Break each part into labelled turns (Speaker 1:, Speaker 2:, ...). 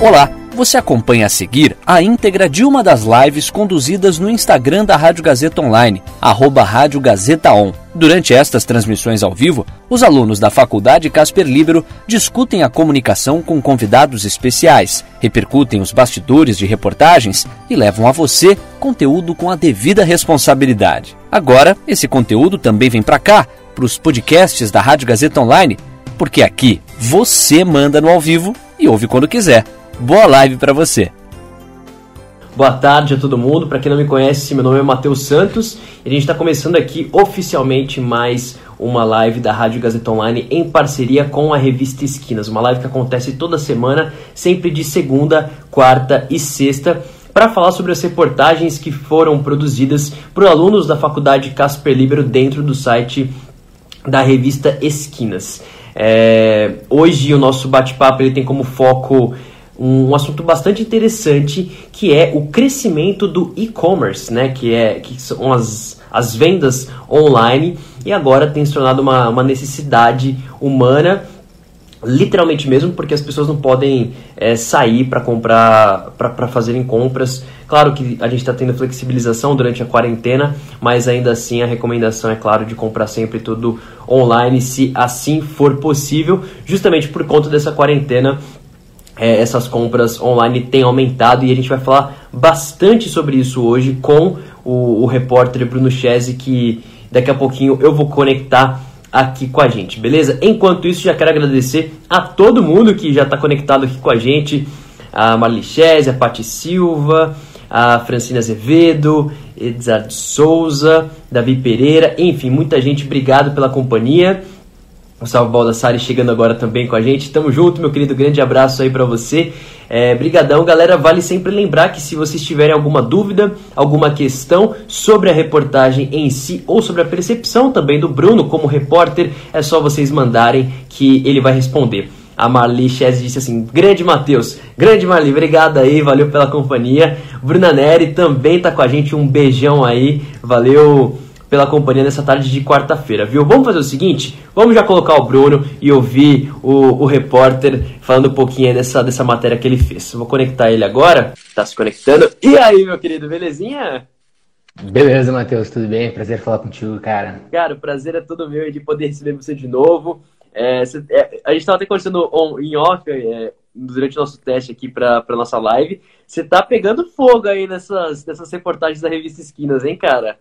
Speaker 1: Olá, você acompanha a seguir a íntegra de uma das lives conduzidas no Instagram da Rádio Gazeta Online, arroba Rádio Gazeta On. Durante estas transmissões ao vivo, os alunos da Faculdade Casper Libero discutem a comunicação com convidados especiais, repercutem os bastidores de reportagens e levam a você conteúdo com a devida responsabilidade. Agora, esse conteúdo também vem para cá, para os podcasts da Rádio Gazeta Online, porque aqui você manda no ao vivo e ouve quando quiser. Boa live para você.
Speaker 2: Boa tarde a todo mundo. Para quem não me conhece, meu nome é Matheus Santos e a gente está começando aqui oficialmente mais uma live da Rádio Gazeta Online em parceria com a revista Esquinas. Uma live que acontece toda semana, sempre de segunda, quarta e sexta, para falar sobre as reportagens que foram produzidas por alunos da Faculdade Casper Libero dentro do site da revista Esquinas. É, hoje o nosso bate-papo ele tem como foco um, assunto bastante interessante que é o crescimento do e-commerce, né? Que, é, que são as, as vendas online e agora tem se tornado uma, uma necessidade humana literalmente mesmo porque as pessoas não podem é, sair para comprar para fazerem compras claro que a gente está tendo flexibilização durante a quarentena mas ainda assim a recomendação é claro de comprar sempre tudo online se assim for possível justamente por conta dessa quarentena é, essas compras online têm aumentado e a gente vai falar bastante sobre isso hoje com o, o repórter Bruno Chese, que daqui a pouquinho eu vou conectar aqui com a gente, beleza? Enquanto isso, já quero agradecer a todo mundo que já está conectado aqui com a gente, a Marli Chese, a Pati Silva, a Francina Azevedo, Edzard Souza, Davi Pereira, enfim, muita gente, obrigado pela companhia. Gustavo Baldassari chegando agora também com a gente. Tamo junto, meu querido. Grande abraço aí para você. É, brigadão, galera. Vale sempre lembrar que se vocês tiverem alguma dúvida, alguma questão sobre a reportagem em si ou sobre a percepção também do Bruno como repórter, é só vocês mandarem que ele vai responder. A Marli Chess disse assim: Grande Matheus, grande Marli, obrigado aí, valeu pela companhia. Bruna Neri também tá com a gente, um beijão aí, valeu pela companhia nessa tarde de quarta-feira, viu? Vamos fazer o seguinte, vamos já colocar o Bruno e ouvir o, o repórter falando um pouquinho dessa, dessa matéria que ele fez. Vou conectar ele agora, tá se conectando. E aí, meu querido, belezinha?
Speaker 3: Beleza, Matheus, tudo bem? Prazer falar contigo, cara.
Speaker 2: Cara, o prazer é todo meu de poder receber você de novo. É, cê, é, a gente estava até conversando on, em off é, durante o nosso teste aqui para nossa live. Você tá pegando fogo aí nessas, nessas reportagens da revista Esquinas, hein, cara?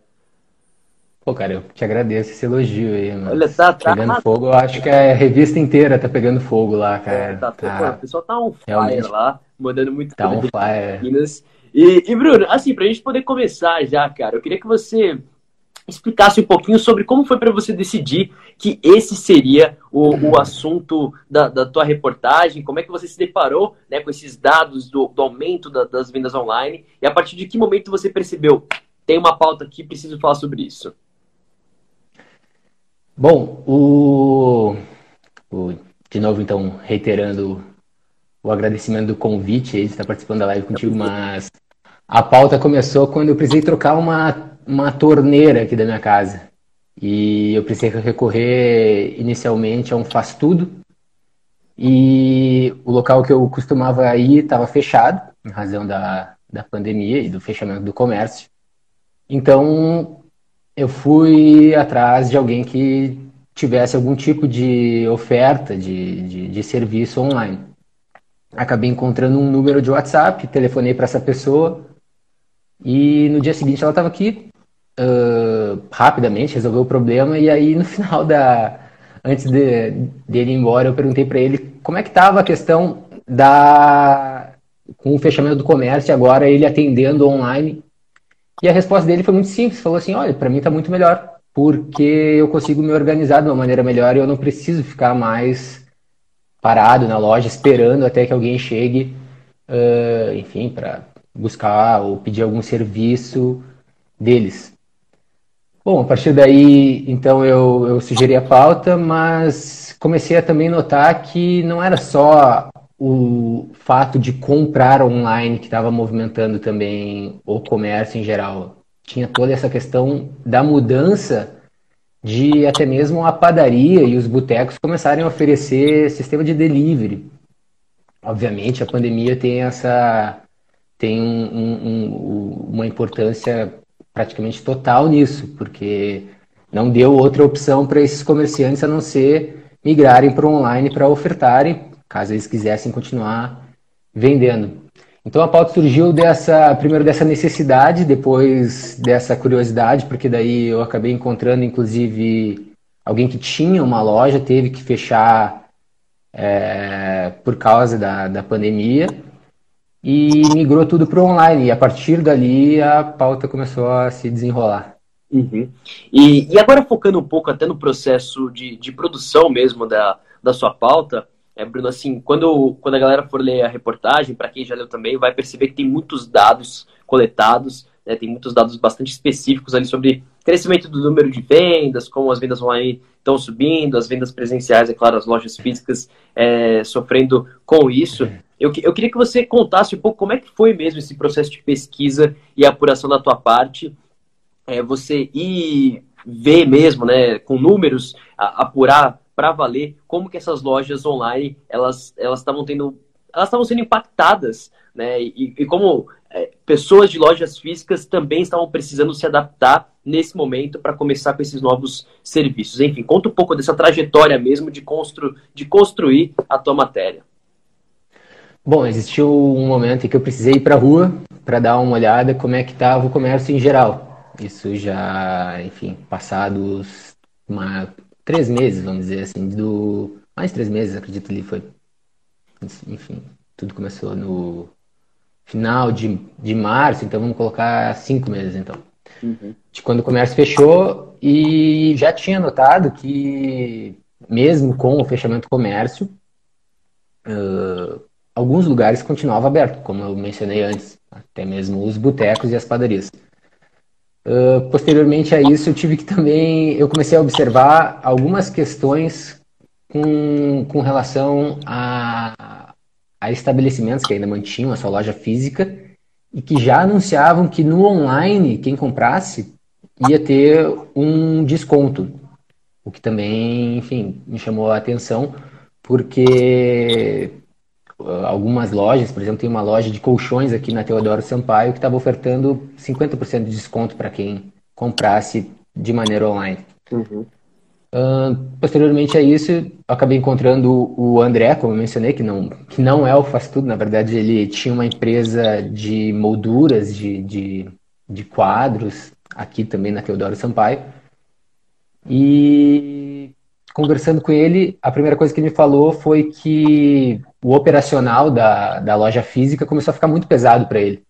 Speaker 3: Pô, cara, eu te agradeço esse elogio aí, mano.
Speaker 2: Olha, tá, tá
Speaker 3: pegando fogo, eu acho que a revista inteira tá pegando fogo lá, cara.
Speaker 2: É, tá, tá, o pessoal tá on fire realmente. lá, mandando muito
Speaker 3: Tá on fire.
Speaker 2: E, e, Bruno, assim, pra gente poder começar já, cara, eu queria que você explicasse um pouquinho sobre como foi para você decidir que esse seria o, o assunto da, da, tua reportagem, como é que você se deparou né, com esses dados do, do aumento da, das vendas online e a partir de que momento você percebeu tem uma pauta aqui, preciso falar sobre isso.
Speaker 3: Bom, o, o, de novo, então, reiterando o agradecimento do convite aí de estar participando da live contigo, mas a pauta começou quando eu precisei trocar uma, uma torneira aqui da minha casa. E eu precisei recorrer inicialmente a um faz-tudo. E o local que eu costumava ir estava fechado, em razão da, da pandemia e do fechamento do comércio. Então, eu fui atrás de alguém que tivesse algum tipo de oferta de, de, de serviço online. Acabei encontrando um número de WhatsApp, telefonei para essa pessoa e no dia seguinte ela estava aqui uh, rapidamente, resolveu o problema e aí no final da antes de dele ir embora eu perguntei para ele como é que estava a questão da com o fechamento do comércio agora ele atendendo online e a resposta dele foi muito simples, falou assim, olha, para mim está muito melhor, porque eu consigo me organizar de uma maneira melhor e eu não preciso ficar mais parado na loja esperando até que alguém chegue, uh, enfim, para buscar ou pedir algum serviço deles. Bom, a partir daí, então eu, eu sugeri a pauta, mas comecei a também notar que não era só o fato de comprar online que estava movimentando também o comércio em geral. Tinha toda essa questão da mudança de até mesmo a padaria e os botecos começarem a oferecer sistema de delivery. obviamente, a pandemia tem essa tem um, um, uma importância praticamente total nisso, porque não deu outra opção para esses comerciantes a não ser migrarem para o online para ofertarem, caso eles quisessem continuar vendendo. Então a pauta surgiu dessa, primeiro dessa necessidade, depois dessa curiosidade, porque daí eu acabei encontrando, inclusive, alguém que tinha uma loja, teve que fechar é, por causa da, da pandemia e migrou tudo para online. E a partir dali a pauta começou a se desenrolar.
Speaker 2: Uhum. E, e agora focando um pouco até no processo de, de produção mesmo da, da sua pauta, é, Bruno, assim, quando, quando a galera for ler a reportagem, para quem já leu também, vai perceber que tem muitos dados coletados, né, tem muitos dados bastante específicos ali sobre crescimento do número de vendas, como as vendas online estão subindo, as vendas presenciais, é claro, as lojas físicas é, sofrendo com isso. Eu, eu queria que você contasse um pouco como é que foi mesmo esse processo de pesquisa e apuração da tua parte, é, você ir ver mesmo, né, com números, a, apurar para valer como que essas lojas online elas elas estavam tendo elas estavam sendo impactadas, né, e, e como é, pessoas de lojas físicas também estavam precisando se adaptar nesse momento para começar com esses novos serviços. Enfim, conta um pouco dessa trajetória mesmo de, constru de construir a tua matéria.
Speaker 3: Bom, existiu um momento em que eu precisei ir para a rua para dar uma olhada como é que estava o comércio em geral. Isso já, enfim, passados uma, três meses, vamos dizer assim, do mais três meses, acredito ali foi. Enfim, tudo começou no final de, de março, então vamos colocar cinco meses, então. Uhum. De quando o comércio fechou e já tinha notado que, mesmo com o fechamento do comércio, uh, alguns lugares continuavam abertos, como eu mencionei antes, até mesmo os botecos e as padarias. Uh, posteriormente a isso, eu tive que também, eu comecei a observar algumas questões com, com relação a a estabelecimentos que ainda mantinham a sua loja física e que já anunciavam que no online, quem comprasse ia ter um desconto. O que também, enfim, me chamou a atenção, porque ah, algumas lojas, por exemplo, tem uma loja de colchões aqui na Teodoro Sampaio que estava ofertando 50% de desconto para quem comprasse de maneira online. Uhum. Uh, posteriormente a isso, acabei encontrando o André, como eu mencionei, que não, que não é o Faz Tudo, na verdade ele tinha uma empresa de molduras, de, de, de quadros, aqui também na Teodoro Sampaio. E conversando com ele, a primeira coisa que ele me falou foi que o operacional da, da loja física começou a ficar muito pesado para ele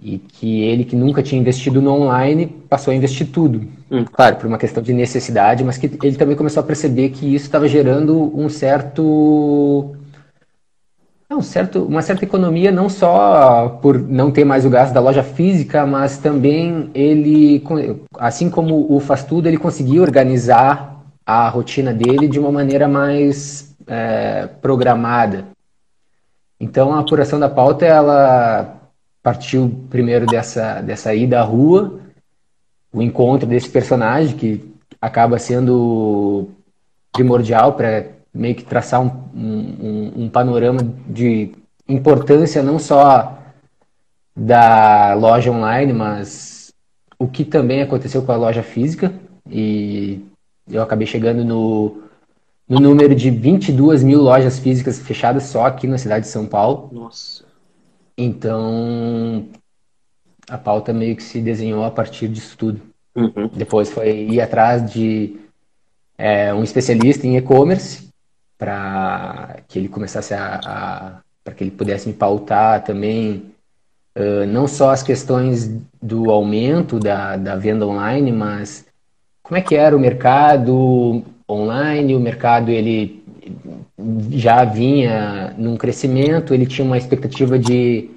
Speaker 3: e que ele que nunca tinha investido no online passou a investir tudo. Hum. Claro, por uma questão de necessidade, mas que ele também começou a perceber que isso estava gerando um certo um certo, uma certa economia não só por não ter mais o gasto da loja física, mas também ele, assim como o faz tudo, ele conseguiu organizar a rotina dele de uma maneira mais é, programada. Então a apuração da pauta ela partiu primeiro dessa, dessa ida à rua, o encontro desse personagem que acaba sendo primordial para meio que traçar um, um, um, panorama de importância não só da loja online, mas o que também aconteceu com a loja física. E eu acabei chegando no, no número de 22 mil lojas físicas fechadas só aqui na cidade de São Paulo.
Speaker 2: Nossa.
Speaker 3: Então, a pauta meio que se desenhou a partir disso tudo. Uhum. Depois foi ir atrás de é, um especialista em e-commerce para que ele começasse a, a para que ele pudesse me pautar também uh, não só as questões do aumento da, da venda online, mas como é que era o mercado online, o mercado ele já vinha num crescimento, ele tinha uma expectativa de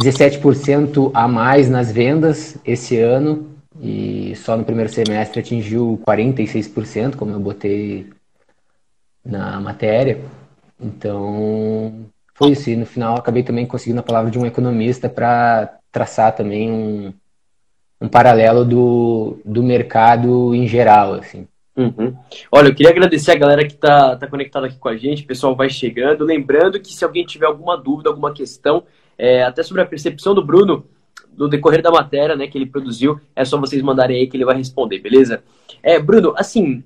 Speaker 3: 17% a mais nas vendas esse ano e só no primeiro semestre atingiu 46%, como eu botei na matéria. Então, foi isso. E no final acabei também conseguindo a palavra de um economista para traçar também um, um paralelo do, do mercado em geral, assim.
Speaker 2: Uhum. Olha, eu queria agradecer a galera que está tá conectada aqui com a gente, o pessoal vai chegando. Lembrando que se alguém tiver alguma dúvida, alguma questão, é, até sobre a percepção do Bruno, do decorrer da matéria né, que ele produziu, é só vocês mandarem aí que ele vai responder, beleza? É, Bruno, assim,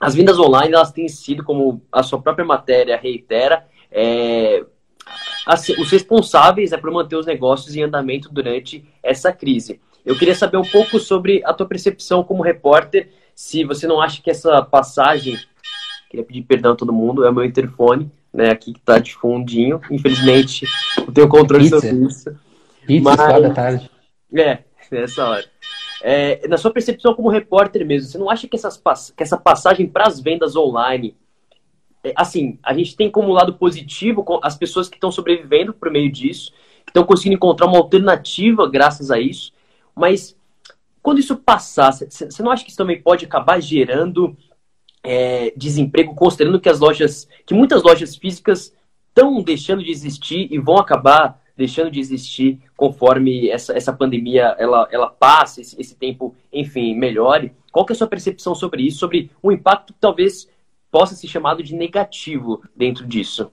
Speaker 2: as vendas online elas têm sido, como a sua própria matéria reitera, é, assim, os responsáveis é por manter os negócios em andamento durante essa crise. Eu queria saber um pouco sobre a tua percepção como repórter, se você não acha que essa passagem, queria pedir perdão a todo mundo, é o meu interfone, né, aqui que tá de fundinho, infelizmente não tenho controle Pizza. sobre isso.
Speaker 3: Pizza, mas... da tarde.
Speaker 2: É, nessa hora. É, na sua percepção como repórter mesmo, você não acha que, essas, que essa passagem para as vendas online é, assim, a gente tem como lado positivo as pessoas que estão sobrevivendo por meio disso, que estão conseguindo encontrar uma alternativa graças a isso, mas quando isso passar, você não acha que isso também pode acabar gerando é, desemprego, considerando que as lojas, que muitas lojas físicas estão deixando de existir e vão acabar deixando de existir conforme essa, essa pandemia ela, ela passe, esse, esse tempo, enfim, melhore. Qual que é a sua percepção sobre isso, sobre o impacto que talvez possa ser chamado de negativo dentro disso?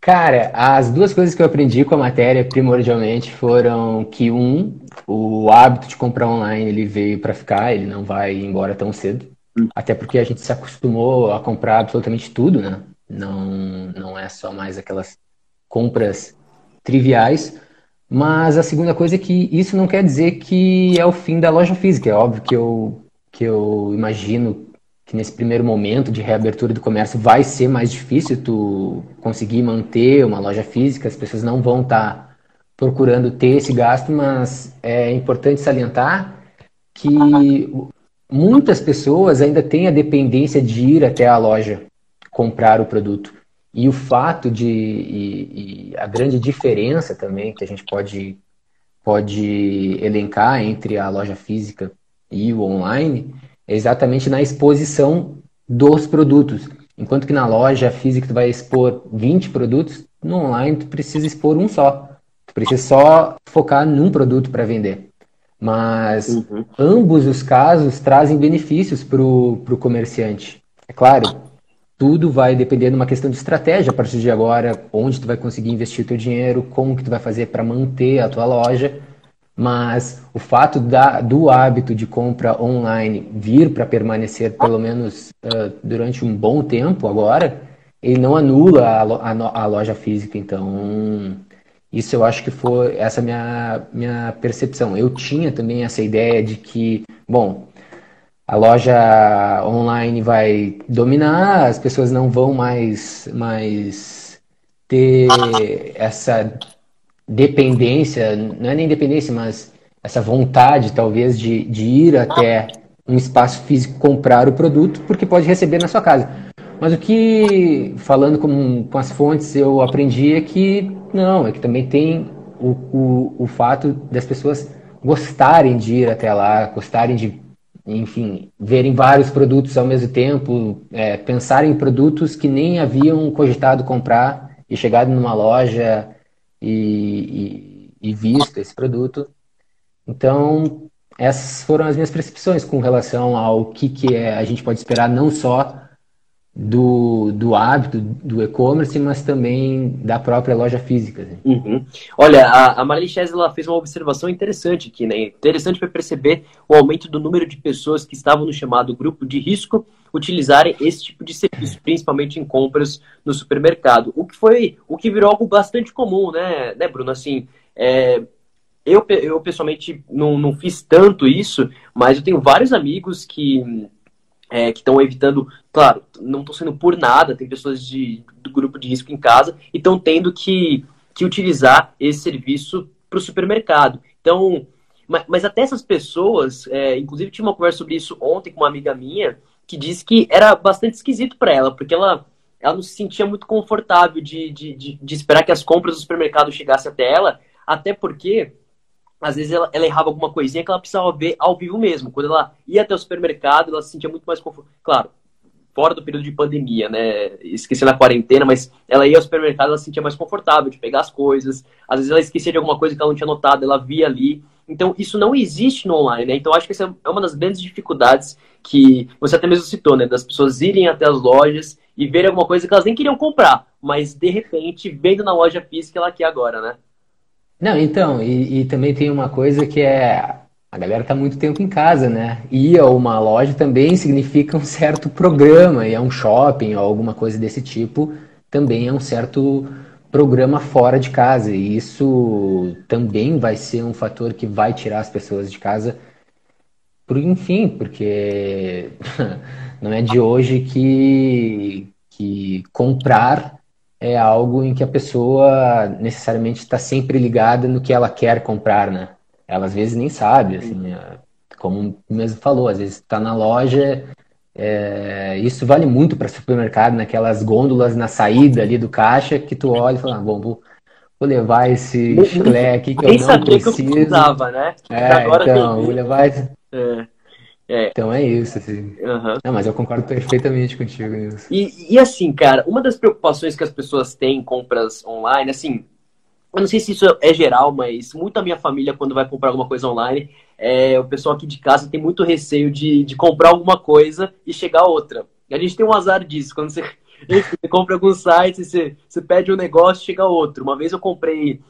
Speaker 3: Cara, as duas coisas que eu aprendi com a matéria primordialmente foram que um, o hábito de comprar online ele veio para ficar, ele não vai embora tão cedo. Até porque a gente se acostumou a comprar absolutamente tudo, né? Não, não é só mais aquelas compras triviais. Mas a segunda coisa é que isso não quer dizer que é o fim da loja física. É óbvio que eu, que eu imagino que nesse primeiro momento de reabertura do comércio vai ser mais difícil tu conseguir manter uma loja física, as pessoas não vão estar tá procurando ter esse gasto, mas é importante salientar que muitas pessoas ainda têm a dependência de ir até a loja comprar o produto. E o fato de e, e a grande diferença também que a gente pode pode elencar entre a loja física e o online exatamente na exposição dos produtos. Enquanto que na loja física tu vai expor 20 produtos, no online tu precisa expor um só. Tu precisa só focar num produto para vender. Mas uhum. ambos os casos trazem benefícios para o comerciante. É claro, tudo vai depender de uma questão de estratégia a partir de agora, onde tu vai conseguir investir teu dinheiro, como que tu vai fazer para manter a tua loja mas o fato da, do hábito de compra online vir para permanecer pelo menos uh, durante um bom tempo agora, ele não anula a, a, a, loja física. Então, isso eu acho que foi essa minha, minha percepção. Eu tinha também essa ideia de que, bom, a loja online vai dominar, as pessoas não vão mais, mais ter essa dependência, não é nem dependência, mas essa vontade, talvez, de, de ir até um espaço físico comprar o produto, porque pode receber na sua casa. Mas o que, falando com, com as fontes, eu aprendi é que não, é que também tem o, o, o fato das pessoas gostarem de ir até lá, gostarem de, enfim, verem vários produtos ao mesmo tempo, é, pensarem em produtos que nem haviam cogitado comprar e chegado numa loja e, e, e visto esse produto. Então, essas foram as minhas percepções com relação ao que, que é, a gente pode esperar não só do, do hábito do e-commerce, mas também da própria loja física. Né?
Speaker 2: Uhum. Olha, a, a Marli ela fez uma observação interessante aqui, né? Interessante para perceber o aumento do número de pessoas que estavam no chamado grupo de risco utilizarem esse tipo de serviço, principalmente em compras no supermercado. O que foi, o que virou algo bastante comum, né, né Bruno? Assim, é, eu, eu pessoalmente não, não fiz tanto isso, mas eu tenho vários amigos que é, que estão evitando, claro, não estão sendo por nada, tem pessoas de, do grupo de risco em casa e estão tendo que, que utilizar esse serviço para o supermercado. Então, mas, mas, até essas pessoas, é, inclusive tive uma conversa sobre isso ontem com uma amiga minha, que disse que era bastante esquisito para ela, porque ela, ela não se sentia muito confortável de, de, de, de esperar que as compras do supermercado chegassem até ela, até porque às vezes ela, ela, errava alguma coisinha que ela precisava ver ao vivo mesmo. Quando ela ia até o supermercado, ela se sentia muito mais confortável. Claro, fora do período de pandemia, né? Esquecendo a quarentena, mas ela ia ao supermercado, ela se sentia mais confortável de pegar as coisas. Às vezes ela esquecia de alguma coisa que ela não tinha notado, ela via ali. Então, isso não existe no online, né? Então, acho que essa é uma das grandes dificuldades que você até mesmo citou, né? Das pessoas irem até as lojas e verem alguma coisa que elas nem queriam comprar, mas de repente, vendo na loja física, ela quer agora, né?
Speaker 3: Não, então, e, e também tem uma coisa que é a galera está muito tempo em casa, né? Ir a uma loja também significa um certo programa, e é um shopping ou alguma coisa desse tipo, também é um certo programa fora de casa. E isso também vai ser um fator que vai tirar as pessoas de casa, por enfim, porque não é de hoje que, que comprar é algo em que a pessoa necessariamente está sempre ligada no que ela quer comprar, né? ela às vezes nem sabe, assim, é, como mesmo falou, às vezes está na loja, é, isso vale muito para supermercado, naquelas gôndolas na saída ali do caixa, que tu olha e fala, ah, bom, vou, vou levar esse chulé aqui que eu não preciso. Que eu precisava,
Speaker 2: né?
Speaker 3: É, Agora então, vou levar esse... É. É. Então é isso, assim. Uhum. Não, mas eu concordo perfeitamente contigo nisso.
Speaker 2: E, e assim, cara, uma das preocupações que as pessoas têm em compras online, assim, eu não sei se isso é geral, mas muita minha família, quando vai comprar alguma coisa online, é, o pessoal aqui de casa tem muito receio de, de comprar alguma coisa e chegar outra. E a gente tem um azar disso. Quando você, você compra algum site, você, você pede um negócio chega outro. Uma vez eu comprei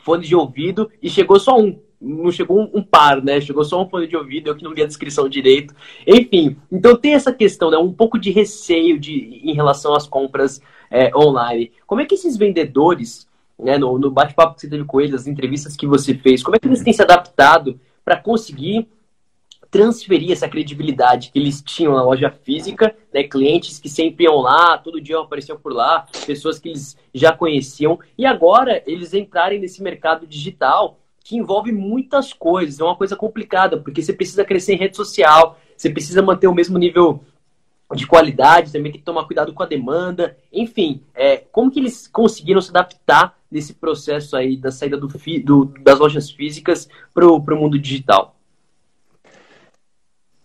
Speaker 2: fone de ouvido e chegou só um. Não chegou um, um, par, né? Chegou só um fone de ouvido, eu que não li a descrição direito. Enfim, então tem essa questão, né? Um pouco de receio de, em relação às compras é, online. Como é que esses vendedores né, no, no bate-papo que você teve com eles, as entrevistas que você fez, como é que eles têm se adaptado para conseguir transferir essa credibilidade que eles tinham na loja física, né, clientes que sempre iam lá, todo dia apareciam por lá, pessoas que eles já conheciam, e agora eles entrarem nesse mercado digital que envolve muitas coisas, é uma coisa complicada, porque você precisa crescer em rede social, você precisa manter o mesmo nível de qualidade, também tem que tomar cuidado com a demanda, enfim, é, como que eles conseguiram se adaptar nesse processo aí da saída do, do das lojas físicas para o mundo digital?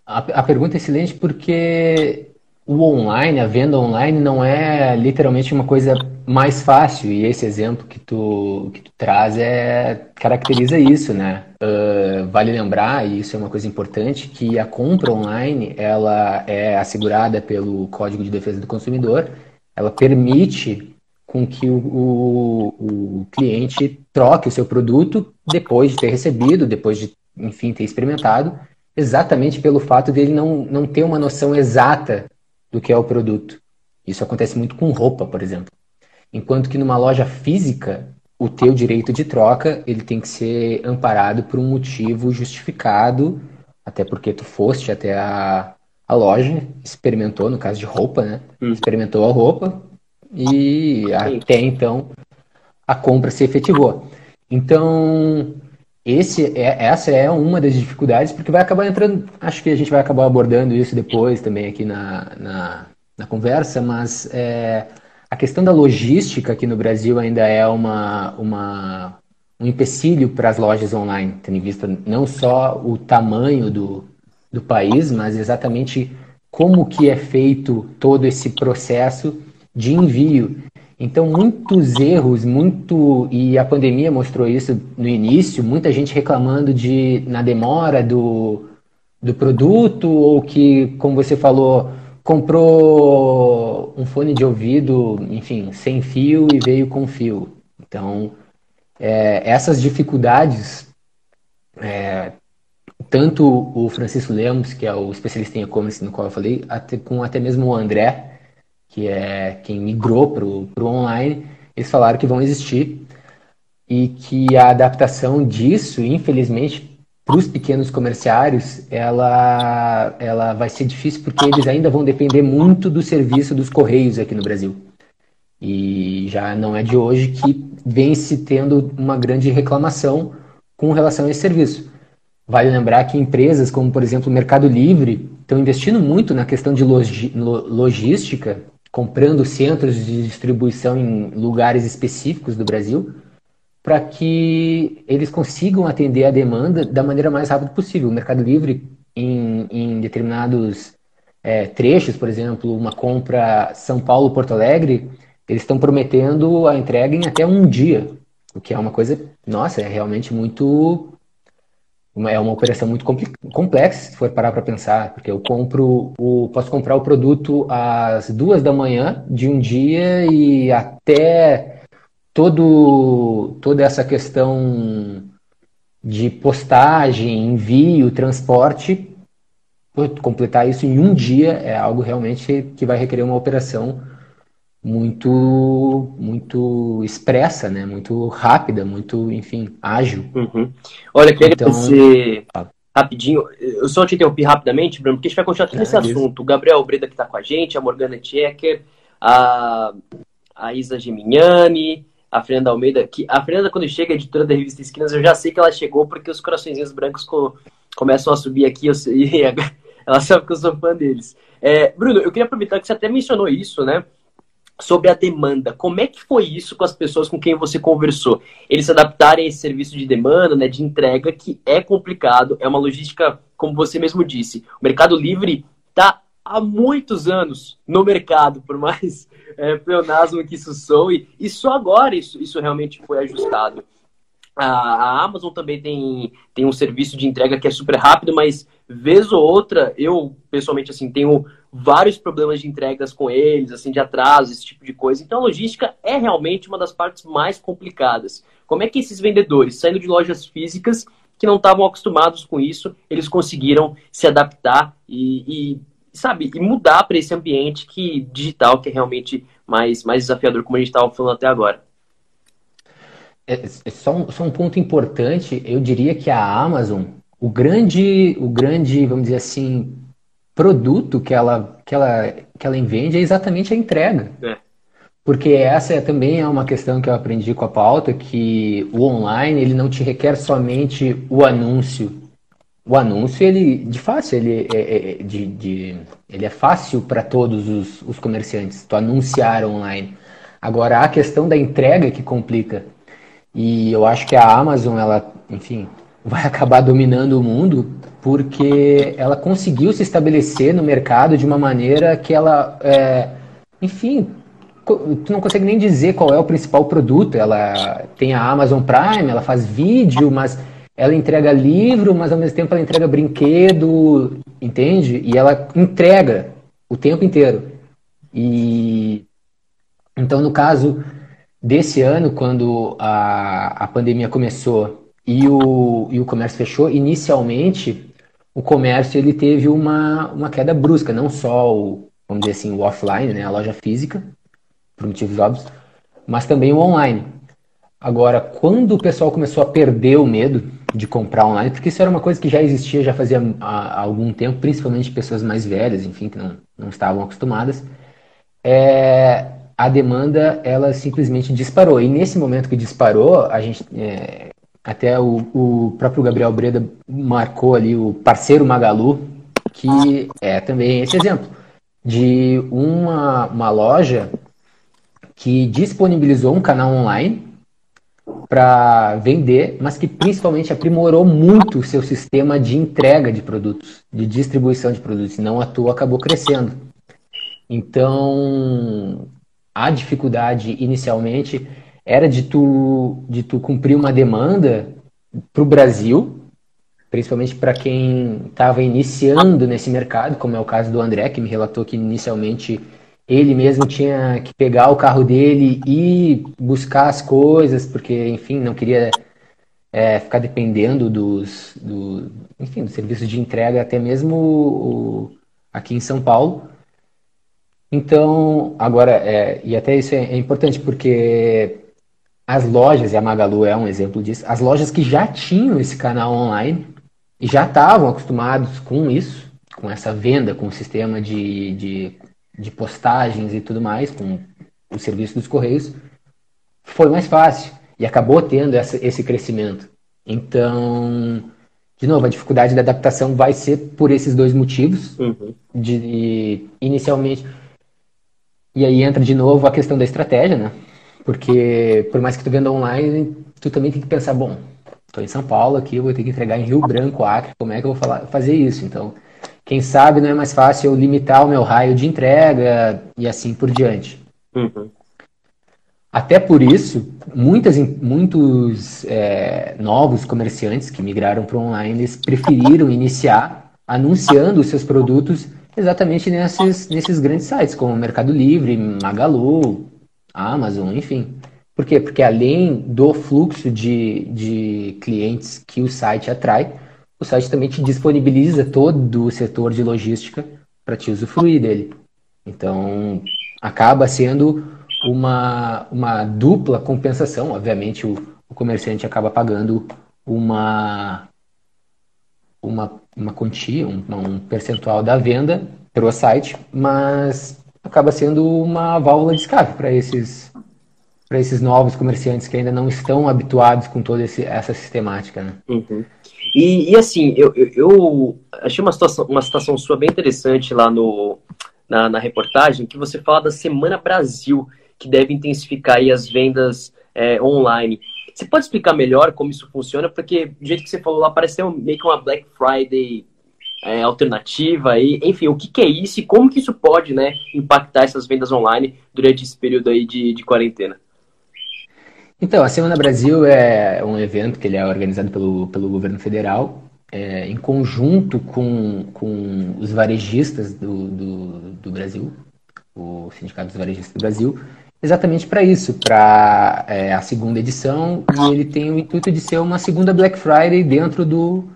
Speaker 3: A, a pergunta é excelente porque o online, a venda online, não é literalmente uma coisa mais fácil. E esse exemplo que tu, que tu traz é, caracteriza isso, né? Uh, vale lembrar, e isso é uma coisa importante, que a compra online ela é assegurada pelo Código de Defesa do Consumidor. Ela permite com que o, o, o, cliente troque o seu produto depois de ter recebido, depois de, enfim, ter experimentado, exatamente pelo fato dele não, não ter uma noção exata do que é o produto. Isso acontece muito com roupa, por exemplo. Enquanto que numa loja física, o teu direito de troca ele tem que ser amparado por um motivo justificado, até porque tu foste até a, a loja, experimentou, no caso de roupa, né? Hum. Experimentou a roupa, e até então a compra se efetivou. Então, esse é, essa é uma das dificuldades, porque vai acabar entrando, acho que a gente vai acabar abordando isso depois também aqui na, na, na conversa, mas é, a questão da logística aqui no Brasil ainda é uma, uma, um empecilho para as lojas online, tendo em vista não só o tamanho do, do país, mas exatamente como que é feito todo esse processo de envio. Então, muitos erros, muito e a pandemia mostrou isso no início, muita gente reclamando de na demora do, do produto ou que, como você falou, comprou um fone de ouvido, enfim, sem fio e veio com fio. Então, é, essas dificuldades, é, tanto o Francisco Lemos, que é o especialista em e-commerce no qual eu falei, até, com até mesmo o André, que é quem migrou para o online, eles falaram que vão existir e que a adaptação disso, infelizmente, para os pequenos comerciários, ela, ela vai ser difícil porque eles ainda vão depender muito do serviço dos correios aqui no Brasil. E já não é de hoje que vem se tendo uma grande reclamação com relação a esse serviço. Vale lembrar que empresas como, por exemplo, o Mercado Livre estão investindo muito na questão de logística comprando centros de distribuição em lugares específicos do Brasil, para que eles consigam atender a demanda da maneira mais rápida possível. O Mercado Livre, em, em determinados é, trechos, por exemplo, uma compra São Paulo-Porto Alegre, eles estão prometendo a entrega em até um dia, o que é uma coisa, nossa, é realmente muito. É uma operação muito complexa, se for parar para pensar, porque eu compro o, posso comprar o produto às duas da manhã de um dia e até todo, toda essa questão de postagem, envio, transporte, completar isso em um dia é algo realmente que vai requerer uma operação muito muito expressa, né? Muito rápida, muito, enfim, ágil.
Speaker 2: Uhum. Olha, queria então... agradecer rapidinho. Eu só te interrompi rapidamente, Bruno, porque a gente vai continuar todo é, esse assunto. O Gabriel Breda que está com a gente, a Morgana Tchecker, a, a Isa Geminiani, a Fernanda Almeida, que a Fernanda, quando chega, a editora da revista Esquinas, eu já sei que ela chegou porque os coraçõezinhos brancos co começam a subir aqui, eu sei, e ela sabe que eu sou fã deles. É, Bruno, eu queria aproveitar que você até mencionou isso, né? Sobre a demanda. Como é que foi isso com as pessoas com quem você conversou? Eles se adaptarem a esse serviço de demanda, né, de entrega, que é complicado, é uma logística, como você mesmo disse. O Mercado Livre está há muitos anos no mercado, por mais é, pleonasmo que isso soe, e só agora isso, isso realmente foi ajustado. A, a Amazon também tem, tem um serviço de entrega que é super rápido, mas vez ou outra, eu pessoalmente assim tenho vários problemas de entregas com eles, assim, de atraso, esse tipo de coisa. Então a logística é realmente uma das partes mais complicadas. Como é que esses vendedores, saindo de lojas físicas que não estavam acostumados com isso, eles conseguiram se adaptar e, e sabe, e mudar para esse ambiente que digital que é realmente mais, mais desafiador, como a gente estava falando até agora.
Speaker 3: É, é, só, um, só um ponto importante, eu diria que a Amazon, o grande, o grande, vamos dizer assim, produto que ela, que ela, que ela vende é exatamente a entrega. É. Porque essa é, também é uma questão que eu aprendi com a pauta, que o online ele não te requer somente o anúncio. O anúncio, ele, de fácil, ele é, é, é de, de, ele é fácil para todos os, os comerciantes, tu anunciar online. Agora, a questão da entrega que complica. E eu acho que a Amazon, ela, enfim, vai acabar dominando o mundo porque ela conseguiu se estabelecer no mercado de uma maneira que ela, é, enfim, tu não consegue nem dizer qual é o principal produto. Ela tem a Amazon Prime, ela faz vídeo, mas ela entrega livro, mas ao mesmo tempo ela entrega brinquedo, entende? E ela entrega o tempo inteiro. E então, no caso desse ano, quando a, a pandemia começou e o, e o comércio fechou, inicialmente o comércio ele teve uma, uma queda brusca, não só o, vamos dizer assim, o offline, né, a loja física, por motivos óbvios, mas também o online. Agora, quando o pessoal começou a perder o medo de comprar online, porque isso era uma coisa que já existia já fazia há, algum tempo, principalmente pessoas mais velhas, enfim, que não, não estavam acostumadas, é, a demanda ela simplesmente disparou. E nesse momento que disparou, a gente é, até o, o próprio Gabriel Breda marcou ali o parceiro Magalu, que é também esse exemplo de uma, uma loja que disponibilizou um canal online para vender, mas que principalmente aprimorou muito o seu sistema de entrega de produtos, de distribuição de produtos, não à toa acabou crescendo. Então, a dificuldade inicialmente era de tu, de tu cumprir uma demanda para o Brasil, principalmente para quem estava iniciando nesse mercado, como é o caso do André, que me relatou que inicialmente ele mesmo tinha que pegar o carro dele e buscar as coisas, porque, enfim, não queria é, ficar dependendo dos, do, enfim, do serviço de entrega, até mesmo o, aqui em São Paulo. Então, agora, é, e até isso é, é importante, porque as lojas, e a Magalu é um exemplo disso, as lojas que já tinham esse canal online e já estavam acostumados com isso, com essa venda, com o sistema de, de, de postagens e tudo mais, com o serviço dos Correios, foi mais fácil e acabou tendo essa, esse crescimento. Então, de novo, a dificuldade da adaptação vai ser por esses dois motivos. Uhum. De, inicialmente. E aí entra de novo a questão da estratégia, né? Porque por mais que tu venda online, tu também tem que pensar, bom, estou em São Paulo aqui, vou ter que entregar em Rio Branco, Acre, como é que eu vou falar, fazer isso? Então, Quem sabe não é mais fácil eu limitar o meu raio de entrega e assim por diante. Uhum. Até por isso, muitas, muitos é, novos comerciantes que migraram para o online eles preferiram iniciar anunciando os seus produtos exatamente nesses, nesses grandes sites, como Mercado Livre, Magalu, Amazon, enfim. Por quê? Porque além do fluxo de, de clientes que o site atrai, o site também te disponibiliza todo o setor de logística para te usufruir dele. Então, acaba sendo uma, uma dupla compensação. Obviamente, o, o comerciante acaba pagando uma, uma, uma quantia, um, um percentual da venda pelo site, mas acaba sendo uma válvula de escape para esses para esses novos comerciantes que ainda não estão habituados com toda essa sistemática, né?
Speaker 2: Uhum. E, e, assim, eu, eu, eu, achei uma situação, uma situação sua bem interessante lá no, na, na reportagem, que você fala da Semana Brasil, que deve intensificar as vendas é, online. Você pode explicar melhor como isso funciona? Porque, do jeito que você falou lá, parece meio que uma Black Friday é, alternativa. aí enfim, o que, que, é isso e como que isso pode né, impactar essas vendas online durante esse período aí de, de quarentena?
Speaker 3: Então, a Semana Brasil é um evento que ele é organizado pelo, pelo governo federal, é, em conjunto com, com os varejistas do, do, do Brasil, o Sindicato dos Varejistas do Brasil, exatamente para isso, para é, a segunda edição, e ele tem o intuito de ser uma segunda Black Friday dentro do,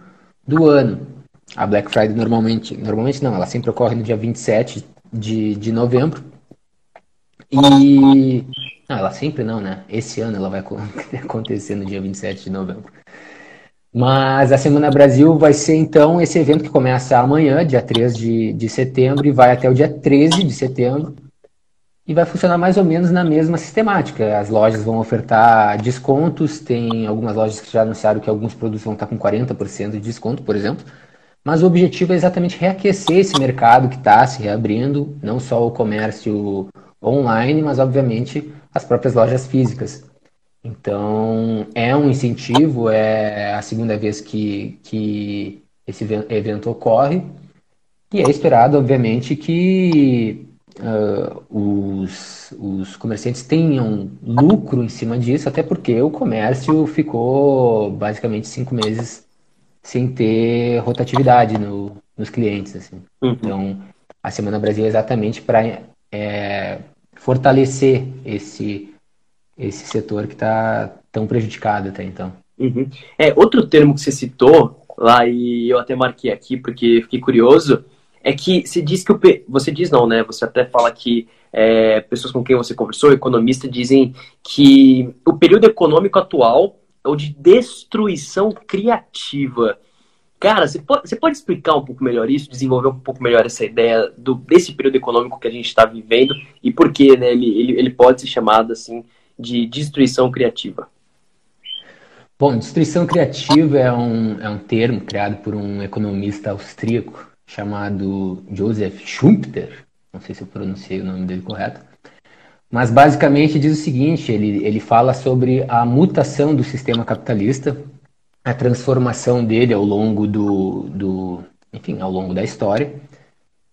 Speaker 3: do ano. A Black Friday normalmente, normalmente não, ela sempre ocorre no dia 27 de, de novembro. E. Não, ela sempre não, né? Esse ano ela vai acontecer no dia 27 de novembro. Mas a Semana Brasil vai ser então esse evento que começa amanhã, dia 3 de, de setembro, e vai até o dia 13 de setembro e vai funcionar mais ou menos na mesma sistemática. As lojas vão ofertar descontos, tem algumas lojas que já anunciaram que alguns produtos vão estar com 40% de desconto, por exemplo. Mas o objetivo é exatamente reaquecer esse mercado que está se reabrindo, não só o comércio online, mas obviamente as próprias lojas físicas. Então é um incentivo, é a segunda vez que, que esse evento ocorre e é esperado, obviamente, que uh, os, os comerciantes tenham lucro em cima disso, até porque o comércio ficou basicamente cinco meses sem ter rotatividade no, nos clientes. Assim. Uhum. Então, a Semana Brasil é exatamente para é, fortalecer esse, esse setor que está tão prejudicado até então.
Speaker 2: Uhum. É, outro termo que você citou lá, e eu até marquei aqui porque fiquei curioso, é que se diz que o você diz não, né? Você até fala que é, pessoas com quem você conversou, economistas, dizem que o período econômico atual é o de destruição criativa. Cara, você pode, você pode explicar um pouco melhor isso, desenvolver um pouco melhor essa ideia do, desse período econômico que a gente está vivendo e por que né, ele, ele, ele pode ser chamado assim de destruição criativa?
Speaker 3: Bom, destruição criativa é um, é um termo criado por um economista austríaco chamado Joseph Schumpeter, não sei se eu pronunciei o nome dele correto, mas basicamente diz o seguinte: ele, ele fala sobre a mutação do sistema capitalista, a transformação dele ao longo do, do enfim, ao longo da história,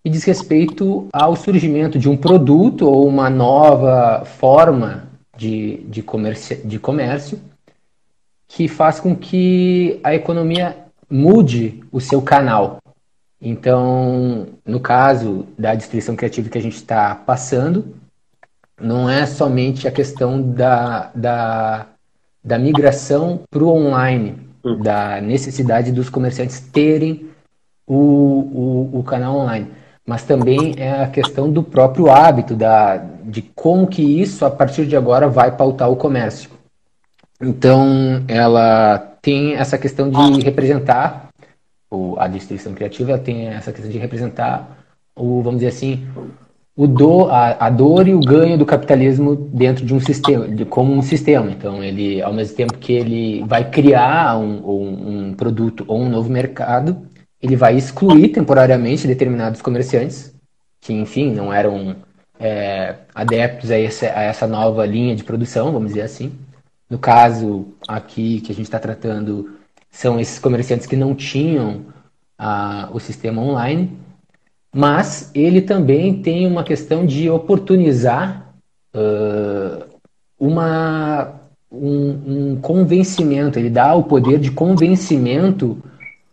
Speaker 3: e diz respeito ao surgimento de um produto ou uma nova forma de, de, comércio, de comércio que faz com que a economia mude o seu canal. Então, no caso da destruição criativa que a gente está passando, não é somente a questão da, da, da migração para o online, uhum. da necessidade dos comerciantes terem o, o, o, canal online, mas também é a questão do próprio hábito, da, de como que isso, a partir de agora, vai pautar o comércio. Então, ela tem essa questão de representar, o, a destruição criativa tem essa questão de representar o, vamos dizer assim, o do, a, a, dor e o ganho do capitalismo dentro de um sistema, de, como um sistema. Então, ele, ao mesmo tempo que ele vai criar um, um, um produto ou um novo mercado, ele vai excluir temporariamente determinados comerciantes que, enfim, não eram é, adeptos a essa, a essa nova linha de produção, vamos dizer assim. No caso aqui que a gente está tratando, são esses comerciantes que não tinham a, o sistema online mas ele também tem uma questão de oportunizar uh, uma, um, um, convencimento, ele dá o poder de convencimento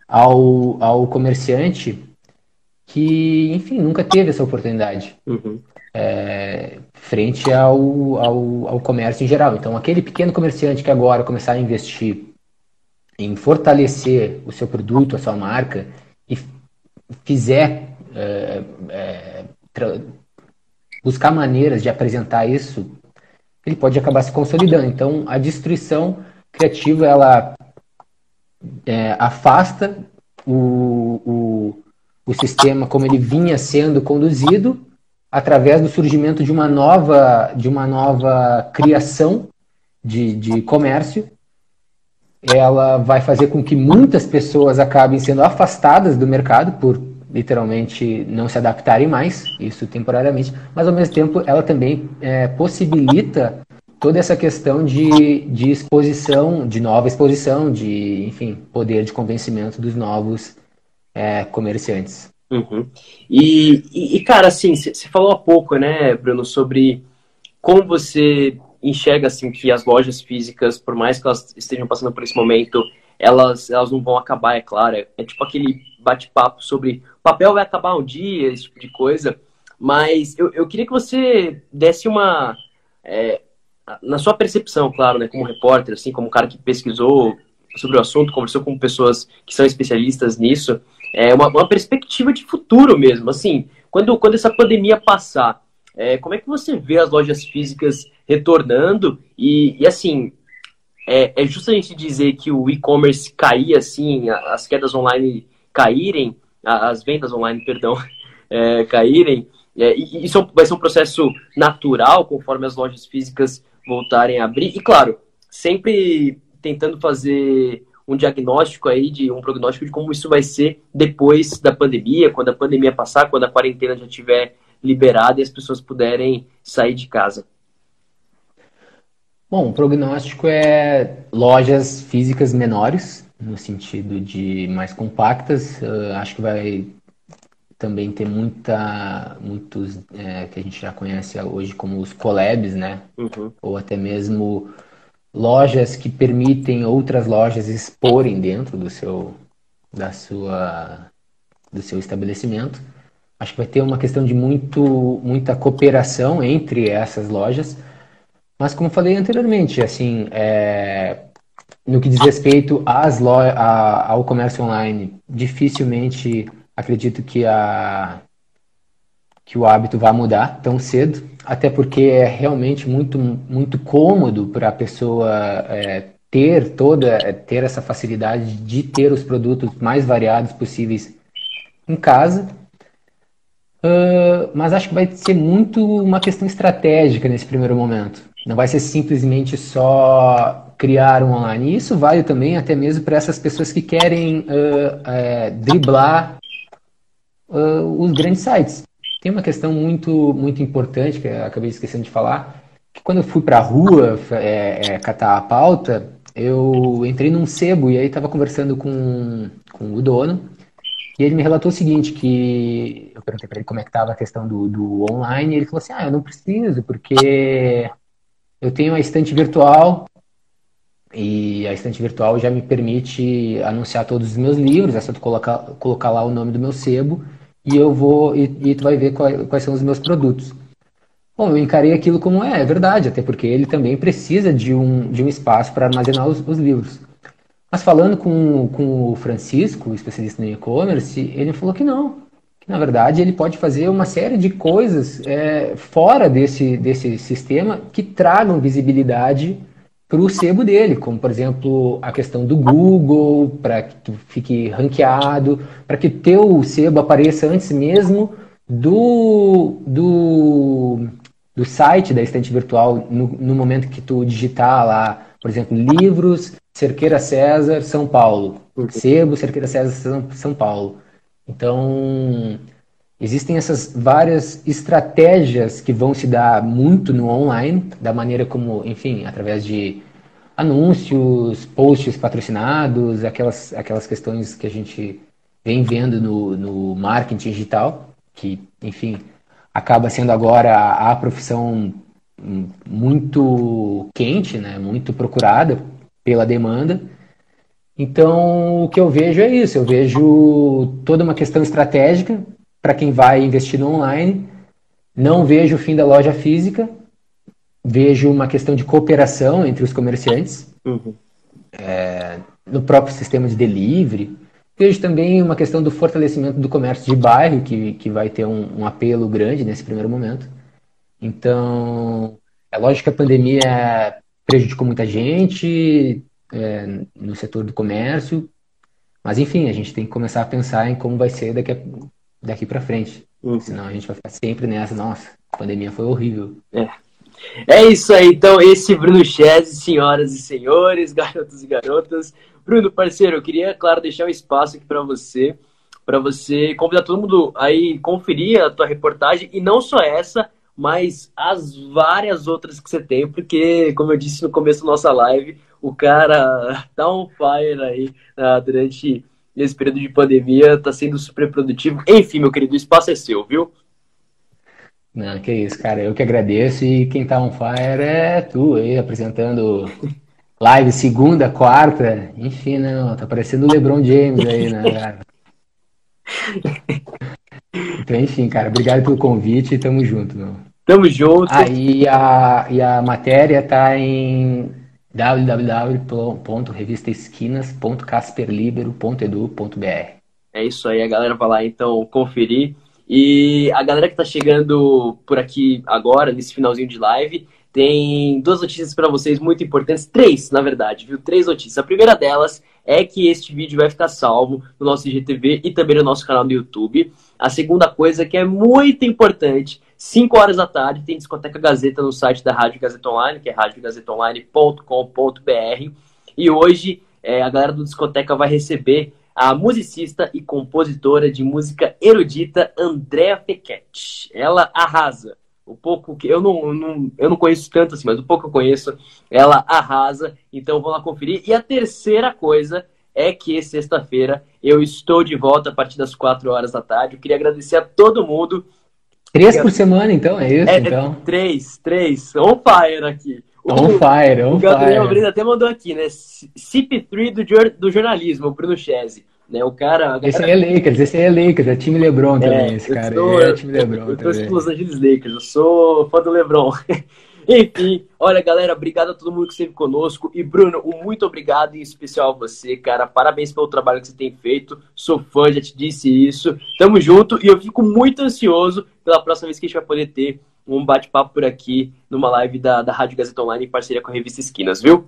Speaker 3: ao, ao comerciante que, enfim, nunca teve essa oportunidade. Uhum. É, frente ao, ao, ao comércio em geral. Então, aquele pequeno comerciante que agora começar a investir em fortalecer o seu produto, a sua marca, e fizer é, é, buscar maneiras de apresentar isso, ele pode acabar se consolidando. Então, a destruição criativa ela é, afasta o, o, o sistema como ele vinha sendo conduzido através do surgimento de uma nova, de uma nova criação de, de comércio. Ela vai fazer com que muitas pessoas acabem sendo afastadas do mercado por literalmente não se adaptarem mais, isso temporariamente, mas ao mesmo tempo ela também é, possibilita toda essa questão de, de exposição, de nova exposição, de, enfim, poder de convencimento dos novos é, comerciantes.
Speaker 2: Uhum. E, e, cara, assim, você falou há pouco, né, Bruno, sobre como você enxerga, assim, que as lojas físicas, por mais que elas estejam passando por esse momento, elas, elas não vão acabar, é claro. É tipo aquele bate-papo sobre papel vai acabar um dia, esse tipo de coisa. Mas eu, eu queria que você desse uma. É, na sua percepção, claro, né, como repórter, assim, como cara que pesquisou sobre o assunto, conversou com pessoas que são especialistas nisso, é uma, uma perspectiva de futuro mesmo. Assim, quando, quando essa pandemia passar, é, como é que você vê as lojas físicas retornando? E, e assim, é, é justo a gente dizer que o e-commerce cair assim, as quedas online caírem, as vendas online, perdão, é, caírem. É, e isso vai ser um processo natural conforme as lojas físicas voltarem a abrir. E claro, sempre tentando fazer um diagnóstico aí, de um prognóstico de como isso vai ser depois da pandemia, quando a pandemia passar, quando a quarentena já estiver liberada e as pessoas puderem sair de casa.
Speaker 3: Bom, o prognóstico é lojas físicas menores, no sentido de mais compactas. Uh, acho que vai também ter muita, muitos é, que a gente já conhece hoje como os collabs, né? Uhum. Ou até mesmo lojas que permitem outras lojas exporem dentro do seu, da sua, do seu estabelecimento. Acho que vai ter uma questão de muito, muita cooperação entre essas lojas. Mas como falei anteriormente, assim, é, no que diz respeito às lo a, ao comércio online, dificilmente acredito que, a, que o hábito vá mudar tão cedo, até porque é realmente muito, muito cômodo para a pessoa é, ter toda ter essa facilidade de ter os produtos mais variados possíveis em casa. Uh, mas acho que vai ser muito uma questão estratégica nesse primeiro momento. Não vai ser simplesmente só criar um online. E isso vale também até mesmo para essas pessoas que querem uh, driblar uh, os grandes sites. Tem uma questão muito, muito importante que eu acabei esquecendo de falar, que quando eu fui para a rua é, é, catar a pauta, eu entrei num sebo e aí estava conversando com, com o dono e ele me relatou o seguinte, que eu perguntei para ele como é que estava a questão do, do online e ele falou assim, ah, eu não preciso porque eu tenho a estante virtual e a estante virtual já me permite anunciar todos os meus livros, é só tu colocar, colocar lá o nome do meu sebo e eu vou e, e tu vai ver quais, quais, são os meus produtos. Bom, eu encarei aquilo como é, é verdade, até porque ele também precisa de um, de um espaço para armazenar os, os, livros. Mas falando com, com o Francisco, especialista no e-commerce, ele falou que não, que na verdade ele pode fazer uma série de coisas é, fora desse, desse sistema que tragam visibilidade para o sebo dele, como por exemplo a questão do Google, para que tu fique ranqueado, para que teu sebo apareça antes mesmo do, do, do site da estante virtual, no, no momento que tu digitar lá, por exemplo, livros, Cerqueira César, São Paulo. Uhum. Sebo, Cerqueira César, São Paulo. Então, existem essas várias estratégias que vão se dar muito no online, da maneira como, enfim, através de anúncios, posts patrocinados, aquelas, aquelas questões que a gente vem vendo no, no marketing digital. que, enfim, acaba sendo agora a, profissão muito quente, né? Muito procurada pela demanda. Então, o que eu vejo é isso. Eu vejo toda uma questão estratégica para quem vai investir no online. Não vejo o fim da loja física. Vejo uma questão de cooperação entre os comerciantes. Uhum. É, no próprio sistema de delivery. Vejo também uma questão do fortalecimento do comércio de bairro, que, que vai ter um, um apelo grande nesse primeiro momento. Então, é lógico que a pandemia prejudicou muita gente é, no setor do comércio, mas enfim, a gente tem que começar a pensar em como vai ser daqui, a, daqui para frente. Uhum. Senão a gente vai ficar sempre nessa, nossa, a pandemia foi horrível.
Speaker 2: É. É isso aí, então, esse é Bruno Chese, senhoras e senhores, garotos e garotas. Bruno, parceiro, eu queria, claro, deixar um espaço aqui para você, para você convidar todo mundo aí conferir a tua reportagem, e não só essa, mas as várias outras que você tem, porque, como eu disse no começo da nossa live, o cara tá on fire aí uh, durante esse período de pandemia, tá sendo super produtivo. Enfim, meu querido, o espaço é seu, viu?
Speaker 3: Não, que isso, cara. Eu que agradeço. E quem tá on fire é tu aí, apresentando live segunda, quarta. Enfim, não, né, tá parecendo o LeBron James aí, né, cara? Então, enfim, cara, obrigado pelo convite e tamo junto, meu.
Speaker 2: Tamo junto.
Speaker 3: Aí ah, a, e a matéria tá em www.revistaesquinas.casperlibero.edu.br.
Speaker 2: É isso aí, a galera vai lá então conferir. E a galera que tá chegando por aqui agora, nesse finalzinho de live, tem duas notícias para vocês muito importantes. Três, na verdade, viu? Três notícias. A primeira delas é que este vídeo vai ficar salvo no nosso IGTV e também no nosso canal do YouTube. A segunda coisa que é muito importante, 5 horas da tarde, tem Discoteca Gazeta no site da Rádio Gazeta Online, que é radiogazetaonline.com.br. E hoje é, a galera do Discoteca vai receber a musicista e compositora de música erudita Andrea Pequet. Ela arrasa. O pouco que eu não, não, eu não conheço tanto assim, mas o pouco que eu conheço, ela arrasa. Então vamos lá conferir. E a terceira coisa é que sexta-feira eu estou de volta a partir das 4 horas da tarde. Eu queria agradecer a todo mundo.
Speaker 3: Três por semana, então, é isso? É, então.
Speaker 2: É, três, três. On fire aqui.
Speaker 3: On fire, on
Speaker 2: o Gabriel Brito até mandou aqui, né? CP3 do, do jornalismo, o Bruno Chese. Né, o cara.
Speaker 3: Esse aí é Lakers, esse aí é Lakers, é time LeBron também, é, esse cara. Sou, é time LeBron
Speaker 2: eu, também. Eu tô Los Angeles Lakers, eu sou fã do LeBron. Enfim, olha, galera, obrigado a todo mundo que esteve conosco. E, Bruno, um muito obrigado em especial a você, cara. Parabéns pelo trabalho que você tem feito. Sou fã, já te disse isso. Tamo junto e eu fico muito ansioso pela próxima vez que a gente vai poder ter um bate-papo por aqui numa live da, da Rádio Gazeta Online em parceria com a revista Esquinas, viu?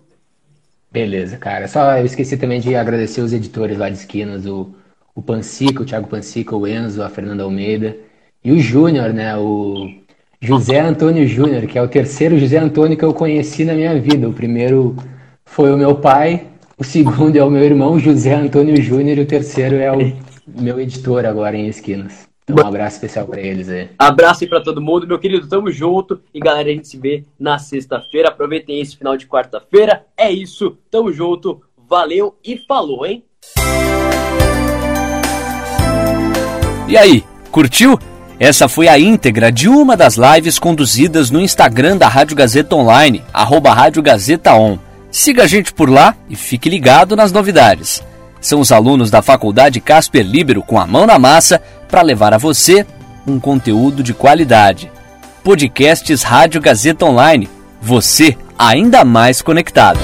Speaker 3: Beleza, cara. Só eu esqueci também de agradecer os editores lá de Esquinas, o, o Pancica, o Thiago Pancica, o Enzo, a Fernanda Almeida e o Júnior, né? O José Antônio Júnior, que é o terceiro José Antônio que eu conheci na minha vida. O primeiro foi o meu pai, o segundo é o meu irmão José Antônio Júnior e o terceiro é o meu editor agora em Esquinas. Então, um abraço especial para eles aí.
Speaker 2: Abraço aí para todo mundo, meu querido. Tamo junto. E galera, a gente se vê na sexta-feira. Aproveitem esse final de quarta-feira. É isso. Tamo junto. Valeu e falou, hein?
Speaker 1: E aí, curtiu? Essa foi a íntegra de uma das lives conduzidas no Instagram da Rádio Gazeta Online, arroba Rádio Gazeta On. Siga a gente por lá e fique ligado nas novidades. São os alunos da Faculdade Casper Libero com a mão na massa para levar a você um conteúdo de qualidade. Podcasts Rádio Gazeta Online. Você ainda mais conectado.